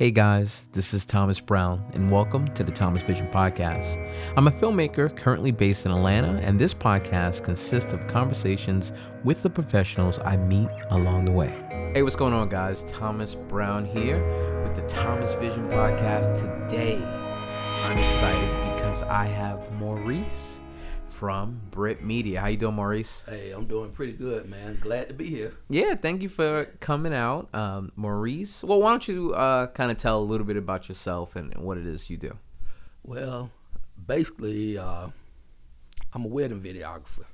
Hey guys, this is Thomas Brown, and welcome to the Thomas Vision Podcast. I'm a filmmaker currently based in Atlanta, and this podcast consists of conversations with the professionals I meet along the way. Hey, what's going on, guys? Thomas Brown here with the Thomas Vision Podcast. Today, I'm excited because I have Maurice from Brit Media. How you doing, Maurice? Hey, I'm doing pretty good, man. Glad to be here. Yeah, thank you for coming out, um, Maurice. Well, why don't you uh, kind of tell a little bit about yourself and, and what it is you do? Well, basically, uh, I'm a wedding videographer.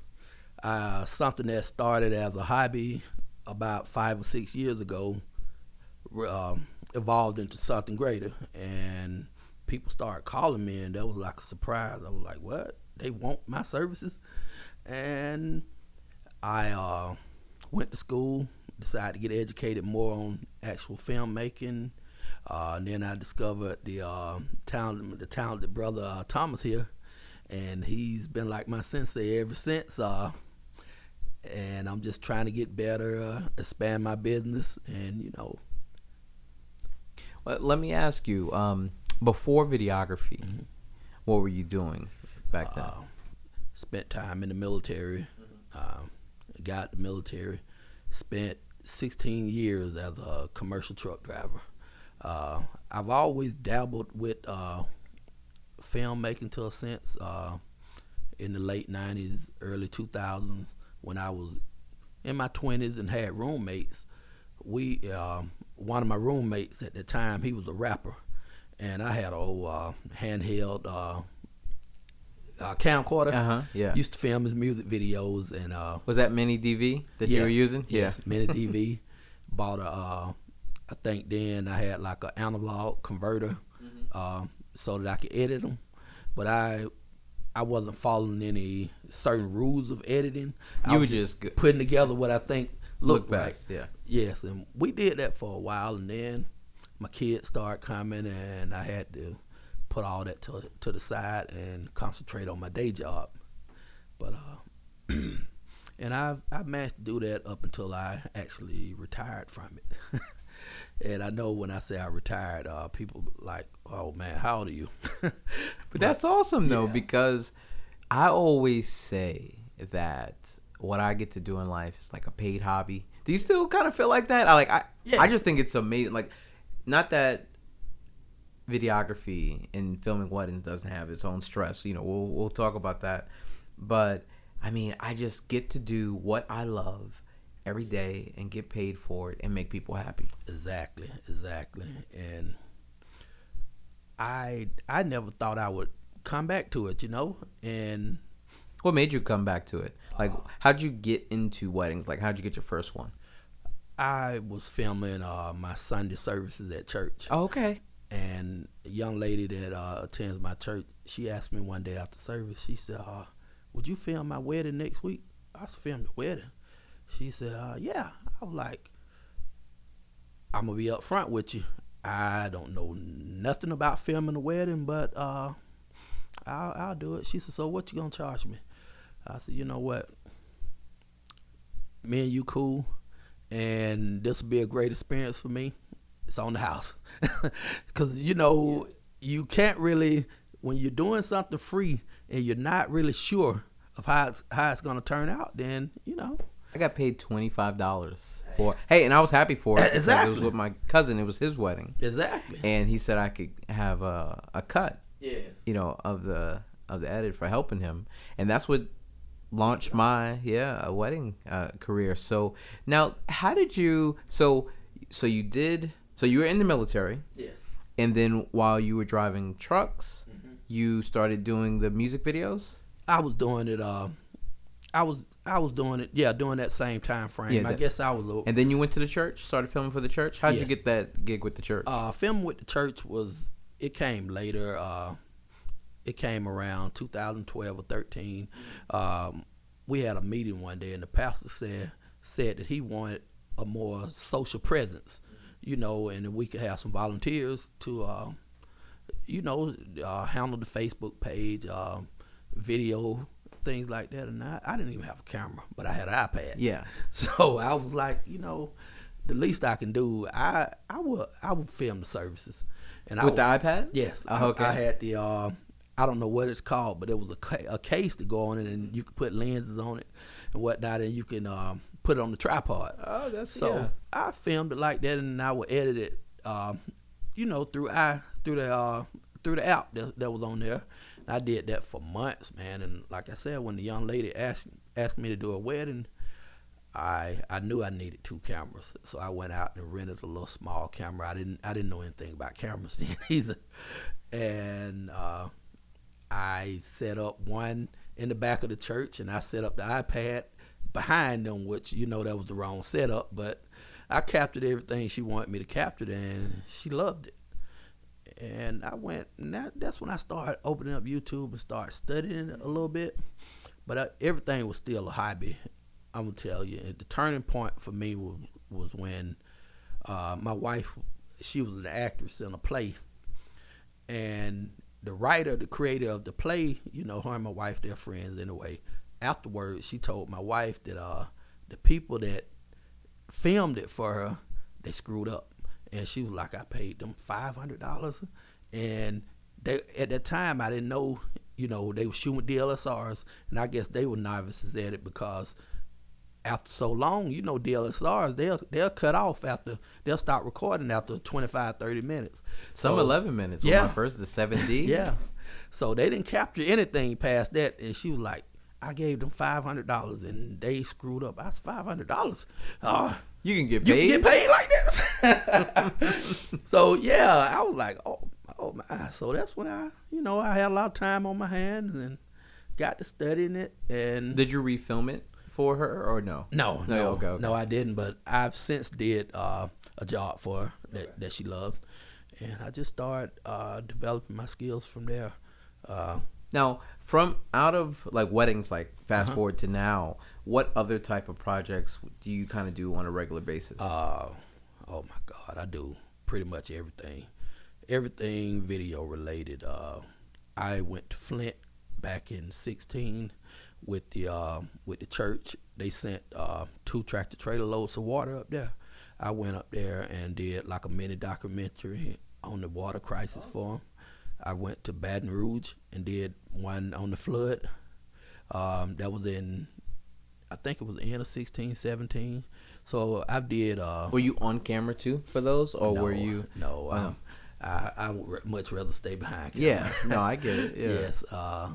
Uh, something that started as a hobby about five or six years ago uh, evolved into something greater, and people started calling me, and that was like a surprise. I was like, "What? They want my services?" And I uh, went to school, decided to get educated more on actual filmmaking. Uh, and then I discovered the uh, talented, the talented brother uh, Thomas here, and he's been like my sensei ever since. Uh, and I'm just trying to get better, uh, expand my business, and you know. Well, let me ask you, um, before videography, mm-hmm. what were you doing back then? Uh, spent time in the military. Mm-hmm. got the military. Spent 16 years as a commercial truck driver. Uh, I've always dabbled with uh, filmmaking to a sense. Uh, in the late 90s, early 2000s, when I was in my 20s and had roommates, we uh, one of my roommates at the time he was a rapper, and I had a old uh, handheld uh, camcorder. Uh huh. Yeah. Used to film his music videos and uh, was that mini DV that yes, you were using? Yes, yeah. mini DV. Bought a, uh, I think then I had like an analog converter, mm-hmm. uh, so that I could edit them. But I I wasn't following any certain rules of editing. You I were just, just putting together what I think looked Look right. Yeah. Yes, and we did that for a while, and then my kids started coming, and I had to put all that to to the side and concentrate on my day job. But uh, and I've I've managed to do that up until I actually retired from it. and I know when I say I retired, uh, people like, "Oh man, how old are you?" but, but, that's awesome though, yeah. because I always say that what I get to do in life is like a paid hobby. Do you still kind of feel like that? I like I yeah. I just think it's amazing. Like, not that videography and filming weddings doesn't have its own stress. You know, we'll we'll talk about that, but I mean, I just get to do what I love every day and get paid for it and make people happy. Exactly, exactly. And I I never thought I would come back to it, you know. And what made you come back to it? Like, how'd you get into weddings? Like, how'd you get your first one? I was filming uh, my Sunday services at church. Oh, okay. And a young lady that uh, attends my church, she asked me one day after service. She said, uh, "Would you film my wedding next week?" I was filming the wedding. She said, uh, "Yeah." I was like, "I'm gonna be up front with you. I don't know nothing about filming a wedding, but uh, I'll, I'll do it." She said, "So what you gonna charge me?" I said, "You know what? Me and you cool, and this will be a great experience for me. It's on the house, because you know yeah. you can't really when you're doing something free and you're not really sure." Of how it's, how it's gonna turn out, then you know I got paid twenty five dollars for hey, and I was happy for it. Exactly. It was with my cousin. It was his wedding. Exactly. And he said I could have a a cut. Yes. You know of the of the edit for helping him, and that's what launched my yeah a wedding uh, career. So now, how did you? So so you did. So you were in the military. Yeah. And then while you were driving trucks, mm-hmm. you started doing the music videos. I was doing it. Uh, I was I was doing it, yeah, doing that same time frame. Yeah, that, I guess I was. A, and then you went to the church, started filming for the church. How did yes. you get that gig with the church? Uh, filming with the church was it came later. Uh, it came around 2012 or 13. Um, we had a meeting one day, and the pastor said said that he wanted a more social presence, you know, and we could have some volunteers to, uh, you know, uh, handle the Facebook page, uh, video things like that. And I, I didn't even have a camera, but I had an iPad. Yeah. So I was like, you know, the least I can do, I I will I will film the services. And with I the iPad? Yes. Oh, okay. I, I had the uh, I don't know what it's called, but it was a, ca- a case to go on it, and you could put lenses on it and whatnot, and you can um, put it on the tripod. Oh, that's so. Yeah. I filmed it like that, and I would edit it, um, you know, through I through the uh, through the app that, that was on there. And I did that for months, man. And like I said, when the young lady asked asked me to do a wedding, I I knew I needed two cameras, so I went out and rented a little small camera. I didn't I didn't know anything about cameras then either, and uh, I set up one in the back of the church, and I set up the iPad behind them, which you know that was the wrong setup, but I captured everything she wanted me to capture, and she loved it. And I went, and that, that's when I started opening up YouTube and start studying a little bit. But I, everything was still a hobby. I'm gonna tell you, the turning point for me was was when uh, my wife, she was an actress in a play, and the writer, the creator of the play, you know, her and my wife, they're friends anyway. Afterwards, she told my wife that uh, the people that filmed it for her, they screwed up, and she was like, "I paid them five hundred dollars," and they at that time I didn't know, you know, they were shooting DLSRs, and I guess they were novices at it because after so long, you know, DLSRs they'll they'll cut off after they'll stop recording after 25, 30 minutes. Some so, eleven minutes. Yeah, my first the seven D. yeah, so they didn't capture anything past that, and she was like, I gave them five hundred dollars and they screwed up. I said five hundred dollars. Uh, you can get paid. You can get paid like this. so yeah, I was like, oh, oh my. So that's when I, you know, I had a lot of time on my hands and got to studying it. And did you refilm it for her or no? No, no, no, okay, okay. no I didn't. But I've since did uh, a job for her that, okay. that she loved, and I just started uh, developing my skills from there. Uh, now, from out of like weddings, like fast uh-huh. forward to now, what other type of projects do you kind of do on a regular basis? Uh, oh my God, I do pretty much everything, everything video related. Uh, I went to Flint back in '16 with the uh, with the church. They sent uh, two tractor trailer loads of water up there. I went up there and did like a mini documentary on the water crisis for them. I went to Baton Rouge and did one on the flood. Um, that was in, I think it was the end of 16, 17. So I did. Uh, were you on camera too for those, or no, were you? No, um, I I would much rather stay behind. Camera. Yeah, no, I get it. Yeah. yes, uh,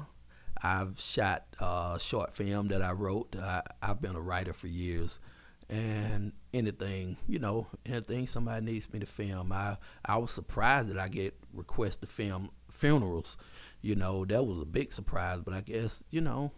I've shot uh, short film that I wrote. I, I've been a writer for years, and anything, you know, anything somebody needs me to film. I I was surprised that I get requests to film funerals. You know, that was a big surprise, but I guess, you know,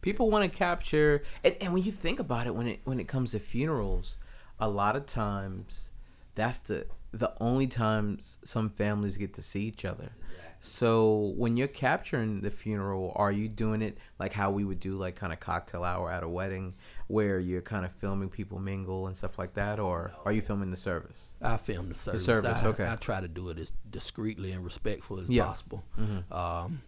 people want to capture and, and when you think about it when it when it comes to funerals, a lot of times that's the the only times some families get to see each other. So when you're capturing the funeral, are you doing it like how we would do like kind of cocktail hour at a wedding, where you're kind of filming people mingle and stuff like that, or are you filming the service? I film the service. The service, I, okay. I try to do it as discreetly and respectful as yeah. possible. Mm-hmm. Um,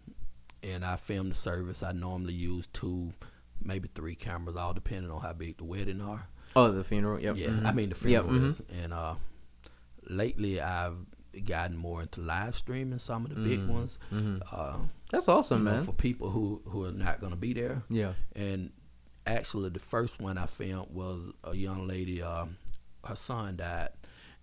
and I film the service. I normally use two, maybe three cameras, all depending on how big the wedding are. Oh, the funeral. Yep. Yeah, mm-hmm. I mean the funeral yep. mm-hmm. and uh, lately I've gotten more into live streaming some of the big mm-hmm. ones. Mm-hmm. Uh, That's awesome, man. Know, for people who who are not going to be there. Yeah. And actually, the first one I filmed was a young lady. Uh, her son died,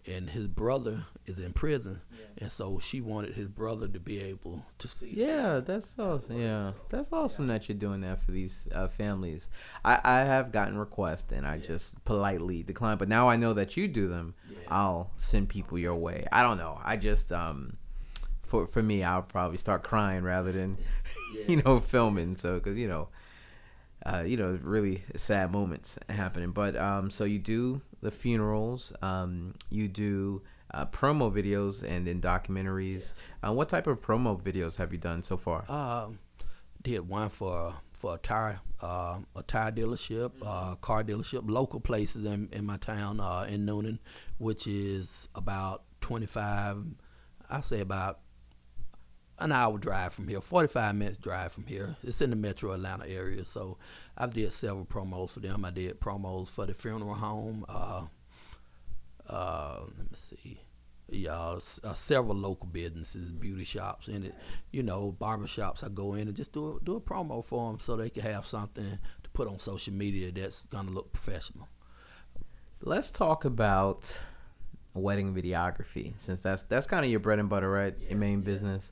and his brother is in prison, yeah. and so she wanted his brother to be able to see. Yeah, that's awesome. Yeah, that's awesome yeah. that you're doing that for these uh, families. I, I have gotten requests, and I yeah. just politely decline. But now I know that you do them. I'll send people your way. I don't know. I just um, for for me, I'll probably start crying rather than, you know, filming. So because you know. Uh, you know, really sad moments happening. But um, so you do the funerals. Um, you do uh, promo videos and then documentaries. Uh, what type of promo videos have you done so far? Um, did one for for a tire uh, a tire dealership, uh, car dealership, local places in, in my town uh, in Newnan, which is about twenty five. I say about an hour drive from here, 45 minutes drive from here. It's in the metro Atlanta area. So I've did several promos for them. I did promos for the funeral home. Uh, uh, let me see, yeah, uh, several local businesses, beauty shops, and it, you know, barber shops. I go in and just do a, do a promo for them so they can have something to put on social media that's gonna look professional. Let's talk about wedding videography, since that's that's kind of your bread and butter, right? your main business.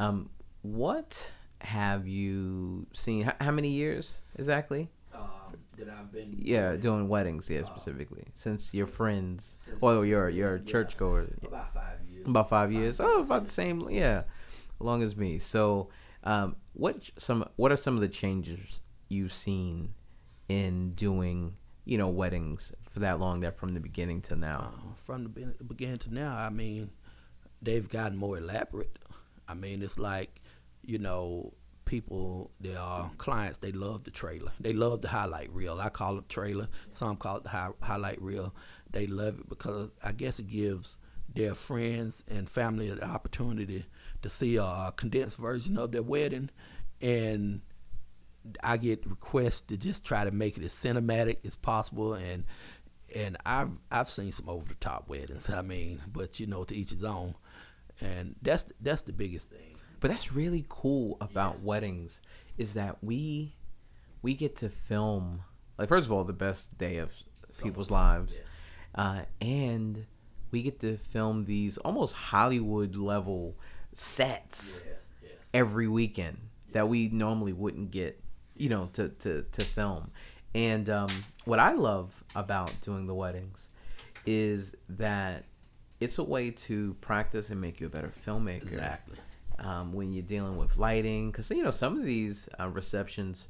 Um, what have you seen? How, how many years exactly? Um, that I've been Yeah, doing weddings, yeah, specifically. Since your friends, Since- well, since- a yeah. churchgoer. about five years. About five years. Oh, about the same. Yeah, long as me. So, um, what some what are some of the changes you've seen in doing you know weddings for that long? That from the beginning to now. Uh, from the beginning to now, I mean, they've gotten more elaborate. I mean, it's like, you know, people, there are clients, they love the trailer. They love the highlight reel. I call it trailer. Some call it the hi- highlight reel. They love it because I guess it gives their friends and family the opportunity to see a condensed version of their wedding. And I get requests to just try to make it as cinematic as possible, and and I've I've seen some over the top weddings. I mean, but you know, to each his own, and that's that's the biggest thing. But that's really cool about weddings is that we we get to film like first of all the best day of people's lives, uh, and we get to film these almost Hollywood level sets every weekend that we normally wouldn't get, you know, to, to, to film. And um, what I love about doing the weddings is that it's a way to practice and make you a better filmmaker. Exactly. Um, when you're dealing with lighting, because you know some of these uh, receptions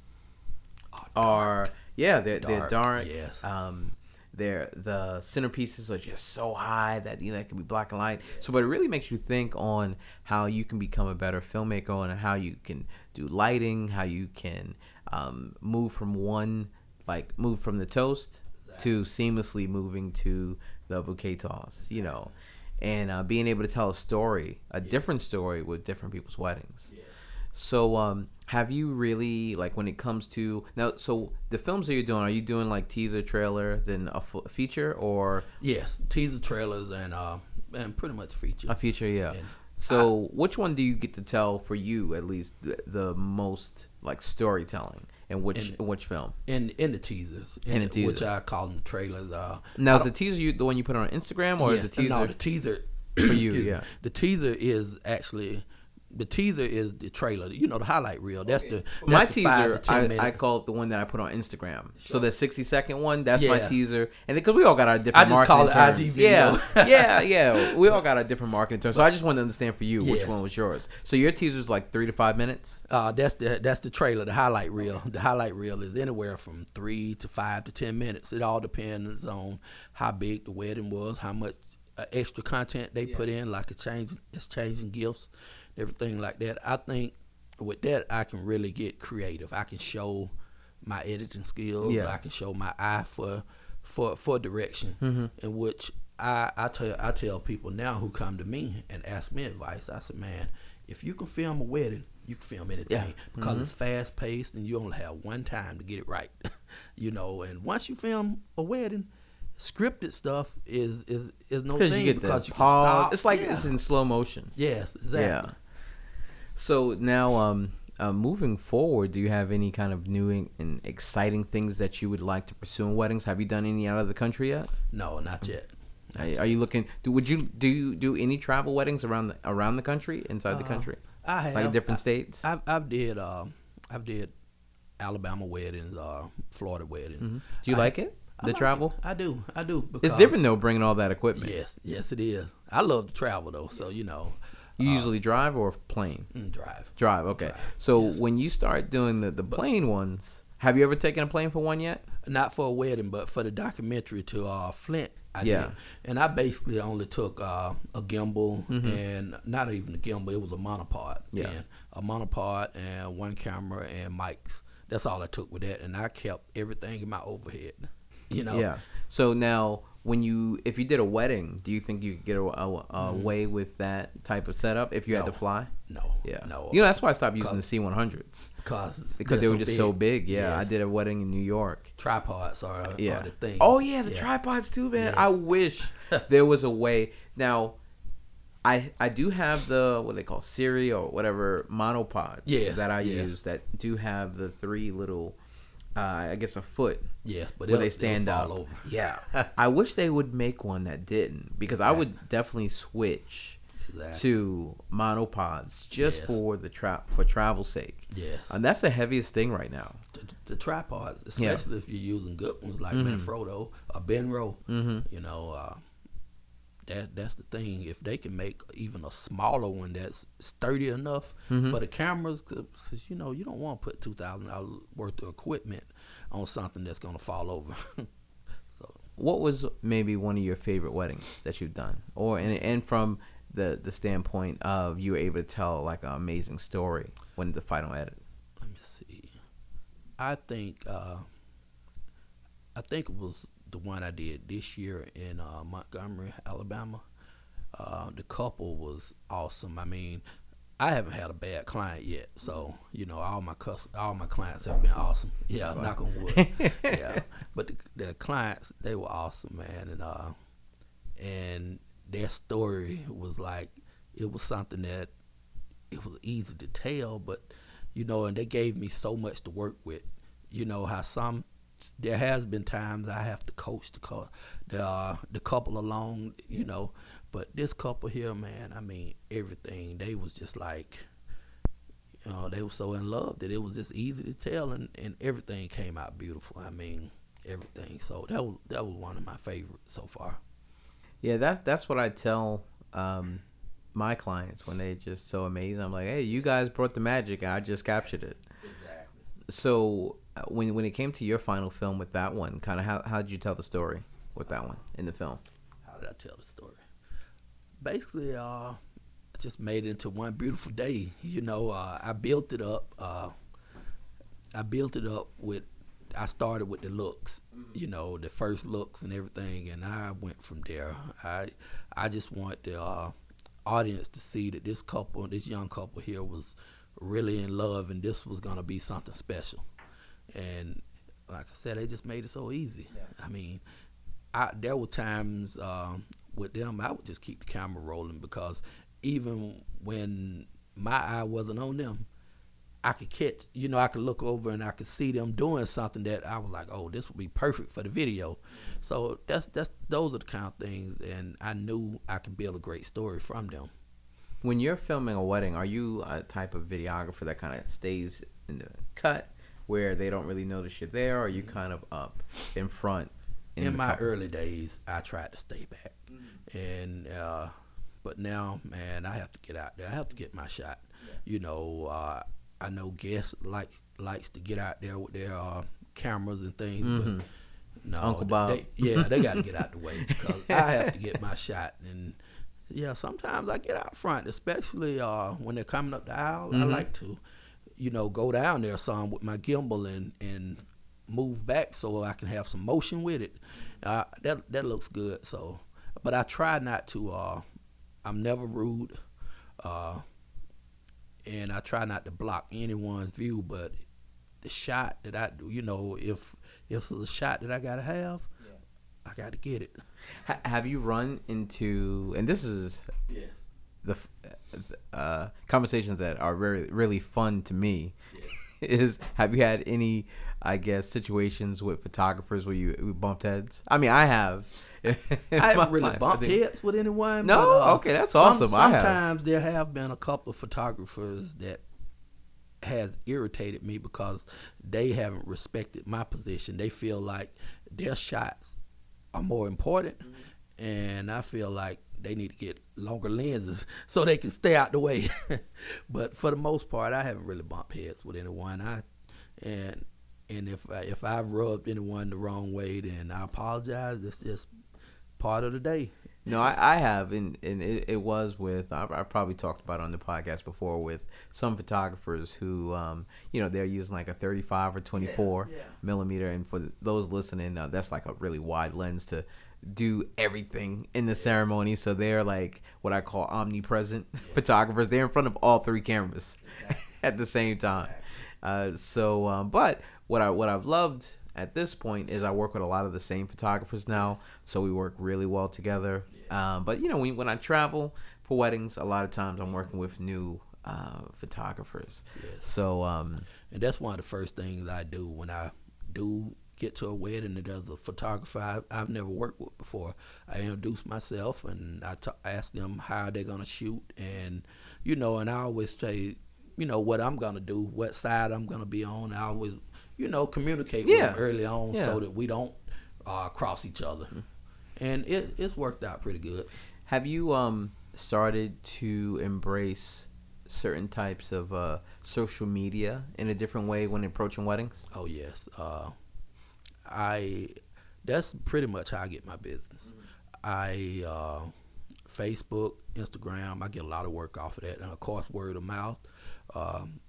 are yeah they're they're Dark, dark. yes. Um, they're the centerpieces are just so high that you know it can be black and white. So, but it really makes you think on how you can become a better filmmaker and how you can do lighting, how you can um, move from one like move from the toast to seamlessly moving to the bouquet toss. You know. And uh, being able to tell a story, a different story with different people's weddings. So, um, have you really like when it comes to now? So the films that you're doing, are you doing like teaser, trailer, then a feature, or Yes, teaser trailers and uh and pretty much feature. a feature? Yeah. And So, which one do you get to tell for you at least the, the most like storytelling, and which And- which film? in in the teasers, In the teasers, which. I call them the trailers. Uh, Now, is the teaser you the one you put on Instagram, or yes, is the teaser? No, the teaser For you, yeah. The teaser is actually the teaser is the trailer. You know, the highlight reel. That's the that's my the teaser, to 10 I. I call it the one that I put on Instagram. So the sixty second one, that's my teaser, and because we all got our different. I just call it terms. IG video. Yeah, yeah, yeah. We all got our different marketing terms. So I just wanted to understand for you which one was yours. So your teaser's like three to five minutes. Uh, that's the that's the trailer, the highlight reel. The highlight reel is anywhere from three to five to ten minutes. It all depends on how big the wedding was, how much uh, extra content they put in, like exchange, exchanging gifts, everything like that. I think with that I can really get creative. I can show my editing skills. Yeah. I can show my eye for for for direction, mm-hmm. in which I I tell I tell people now who come to me and ask me advice. I said, man, if you can film a wedding, you can film anything Yeah. because mm-hmm. it's fast paced and you only have one time to get it right. you know, and once you film a wedding, scripted stuff is is is no thing you get because you can stop. It's like Yeah. it's in slow motion. yes, exactly. So now, um, uh, moving forward, do you have any kind of new and- exciting things that you would like to pursue in weddings? Have you done any out of the country yet? No, not yet. Are, are you looking? Do would you do you do any travel weddings around the, around the country, inside the Uh, country, I have like different I- states? I've I've did uh, I've did Alabama weddings, uh, Florida weddings. Mm-hmm. do you I- like it? The like travel? it. I do. I do. It's different though, bringing all that equipment. Yes, yes, it is. I love to travel though, so you know, You usually drive or plane? mm, drive. Drive. Okay. Drive, So yes. when you start doing the the plane ones, have you ever taken a plane for one yet? Not for a wedding, but for the documentary to uh, Flint. I Yeah. did. And I basically only took uh, a gimbal and not even a gimbal, it was a monopod. Mm-hmm. Yeah. And a monopod and one camera and mics. That's all I took with that. And I kept everything in my overhead. You know? Yeah. So now, when you if you did a wedding, do you think you could get away mm-hmm. with that type of setup if you had to fly? No, Yeah. no. You know that's why I stopped using the C one hundreds because because they were just so big. Yeah, I did a wedding in New York. Tripods are, Yeah. are the thing. Oh yeah, the Yeah. tripods too, man. Yes. I wish there was a way. Now, I I do have the what they call Sirui or whatever monopods Yes, that I yes. use that do have the three little, uh, I guess a foot Yeah, but where they'll- they they'll stand fall up. over. Yeah, I wish they would make one that didn't because I would definitely switch Exactly. to monopods just Yes. for the trap for travel sake. Yes. and that's the heaviest thing right now. the, the tripods, Yeah. especially if you're using good ones like Mhm. Manfrotto or Benro. Mhm. You know, uh, that that's the thing. If they can make even a smaller one that's sturdy enough Mhm. for the cameras, because you know you don't want to put two thousand dollars worth of equipment on something that's gonna fall over. so what was maybe one of your favorite weddings that you've done or and, and from the the standpoint of you were able to tell like an amazing story when the final edit let me see. I think uh, I think it was the one I did this year in uh, Montgomery, Alabama. Uh, the couple was awesome. I mean, I haven't had a bad client yet, so you know all my cus- all my clients have been awesome. Yeah, Wow. knock on wood. yeah, but the, the clients they were awesome, man, and uh, and their story was like it was something that it was easy to tell, but you know, and they gave me so much to work with. You know how some there has been times I have to coach the cou- the uh, the couple along, you know, but this couple here, man, I mean everything. They was just like, you know, they were so in love that it was just easy to tell, and and everything came out beautiful. I mean everything. So that was that was one of my favorites so far. yeah that that's what i tell um my clients when they just so amazing i'm like hey you guys brought the magic and i just captured it Exactly. so when when it came to your final film with that one kind of how how did you tell the story with that one in the film how did I tell the story? Basically, uh, I just made it into one beautiful day. You know, uh, I built it up. Uh, I built it up with. I started with the looks, you know, the first looks and everything, and I went from there. I, I just want the uh, audience to see that this couple, this young couple here, was really in love, and this was gonna be something special. And like I said, they just made it so easy. I mean, I there were times um, with them I would just keep the camera rolling because even when my eye wasn't on them, I could catch you know I could look over and I could see them doing something that I was like, oh, this would be perfect for the video. So that's that's those are the kind of things, and I knew I could build a great story from them. when you're filming a wedding, are you a type of videographer that kind of stays in the cut where they don't really notice you're there, or are you kind of up in front? In, the my couple? early days, I tried to stay back, and uh, but now, man, I have to get out there. I have to get my shot. You know, uh, I know guests like likes to get out there with their uh, cameras and things, Mhm. but no, Uncle Bob. they- yeah, they got to get out the way because I have to get my shot. And yeah, sometimes I get out front, especially uh, when they're coming up the aisle. I Mhm. like to, you know, go down there some with my gimbal and and move back so I can have some motion with it. Uh, that that looks good. So, but I try not to. Uh, I'm never rude, uh, and I try not to block anyone's view. But the shot that I do, you know, if if it's a shot that I gotta have, I gotta get it. Ha- have you run into, and this is Yeah. The uh, conversations that are really really fun to me. Is have you had any, I guess, situations with photographers where you bumped heads? I mean, I have. I haven't really bumped heads with anyone. No? but, uh, Okay, that's some- awesome. I have. Sometimes there have been a couple of photographers that has irritated me because they haven't respected my position. They feel like their shots are more important, Mm-hmm. and I feel like they need to get longer lenses so they can stay out the way. but for the most part, I haven't really bumped heads with anyone. I and and if I, if I've rubbed anyone the wrong way, then I apologize. It's just part of the day. No, I, I have, and, and it, it was with I, I probably talked about it on the podcast before with some photographers who, um, you know, they're using like a 35 or 24 Yeah, yeah. millimeter, and for those listening, uh, that's like a really wide lens to do everything in the ceremony. So they're like what I call omnipresent photographers. They're in front of all three cameras at the same time. Uh, so, um, but what I what I've loved at this point is I work with a lot of the same photographers now, so we work really well together. Um, but you know, when, when I travel for weddings, a lot of times I'm working with new uh, photographers. Yes. So, um, And that's one of the first things I do when I do get to a wedding and there's a photographer I've, I've never worked with before. I introduce myself and I ask them how they're going to shoot. And, you know, and I always say, you know, what I'm going to do, what side I'm going to be on. I always, you know, communicate Yeah. with them early on Yeah. so that we don't uh, cross each other. And it, it's worked out pretty good. have you um, started to embrace certain types of uh, social media in a different way when approaching weddings? Oh yes. Uh, I that's pretty much how I get my business. I uh, Facebook, Instagram. I get a lot of work off of that, and of course word of mouth. Um,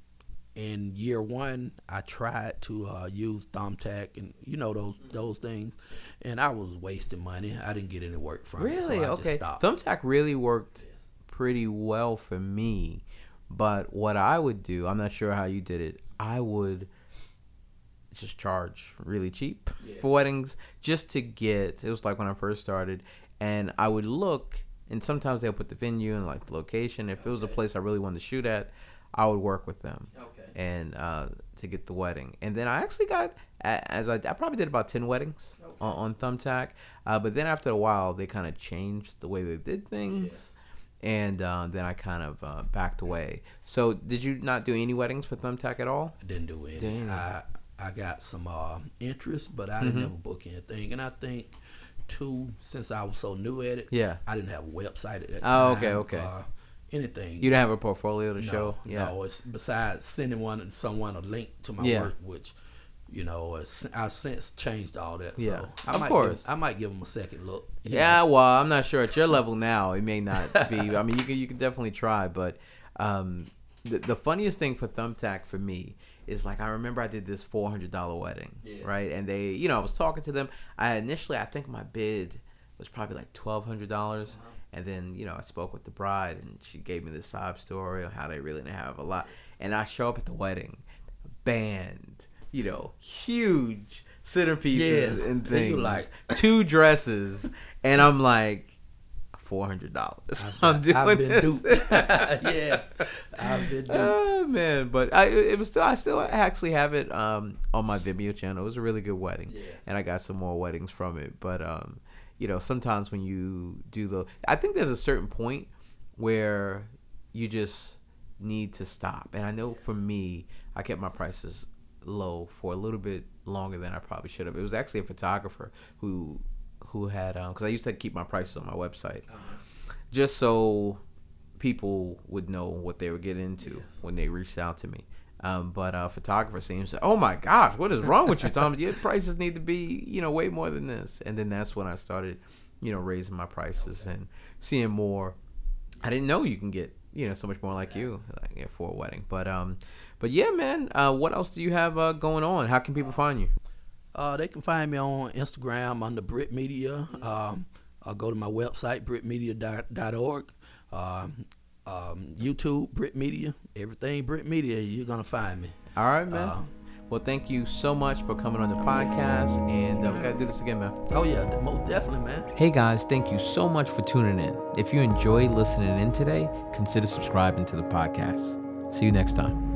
in year one, I tried to uh, use Thumbtack and you know those those things, and I was wasting money. I didn't get any work from it, so Really? Just okay. Thumbtack really worked pretty well for me. But what I would do, I'm not sure how you did it. I would just charge really cheap for weddings just to get. It was like when I first started, and I would look, and sometimes they'll put the venue and like the location. If it was a place I really wanted to shoot at, I would work with them Okay. and uh, to get the wedding. And then I actually got as I, I probably did about ten weddings on, on Thumbtack. Uh, but then after a while, they kind of changed the way they did things, and uh, then I kind of uh, backed away. So did you not do any weddings for Thumbtack at all? I didn't do any. Dang. I I got some uh, interest, but I Mm-hmm. didn't never book anything. And I think too, since I was so new at it, Yeah. I didn't have a website at that Oh, time. okay, okay. Uh, anything. You didn't have a portfolio to no, show. Yeah. no. It's besides sending one someone a link to my Yeah. work, which you know, I've since changed all that. Yeah, so I of might course. Give, I might give them a second look. Yeah, know. well, I'm not sure at your level now. It may not be. I mean, you can you can definitely try, but um, the the funniest thing for Thumbtack for me is like I remember I did this four hundred dollar wedding, Yeah. right? And they, you know, I was talking to them. I initially, I think my bid was probably like twelve hundred dollars, uh-huh. and then you know I spoke with the bride, and she gave me this sob story on how they really didn't have a lot. And I show up at the wedding, band, you know, huge centerpieces Yes. and things, like- two dresses, and I'm like. Four hundred dollars. I'm doing I've been this. duped. yeah, I've been duped. Oh man, but I it was still I still actually have it um on my Vimeo channel. It was a really good wedding, Yeah. and I got some more weddings from it. But um, you know, sometimes when you do the, I think there's a certain point where you just need to stop. And I know for me, I kept my prices low for a little bit longer than I probably should have. It was actually a photographer who who had um because I used to keep my prices on my website just so people would know what they were getting into when they reached out to me. Um, but uh, photographer seems, oh my gosh, what is wrong with you, Tom? Your prices need to be, you know, way more than this. And then that's when I started, you know, raising my prices and seeing more. I didn't know you can get, you know, so much more like you like, yeah, for a wedding. But um, but yeah, man. Uh, what else do you have uh, going on? How can people find you? Uh, they can find me on Instagram under Brit Media. Um, uh, go to my website, britmedia.org. Um, um, YouTube, Brit Media. Everything Brit Media, you're going to find me. All right, man. Uh, well, thank you so much for coming on the podcast, and uh, we gotta do this again, man. Oh, yeah, most definitely, man. Hey guys, thank you so much for tuning in. If you enjoyed listening in today, consider subscribing to the podcast. See you next time.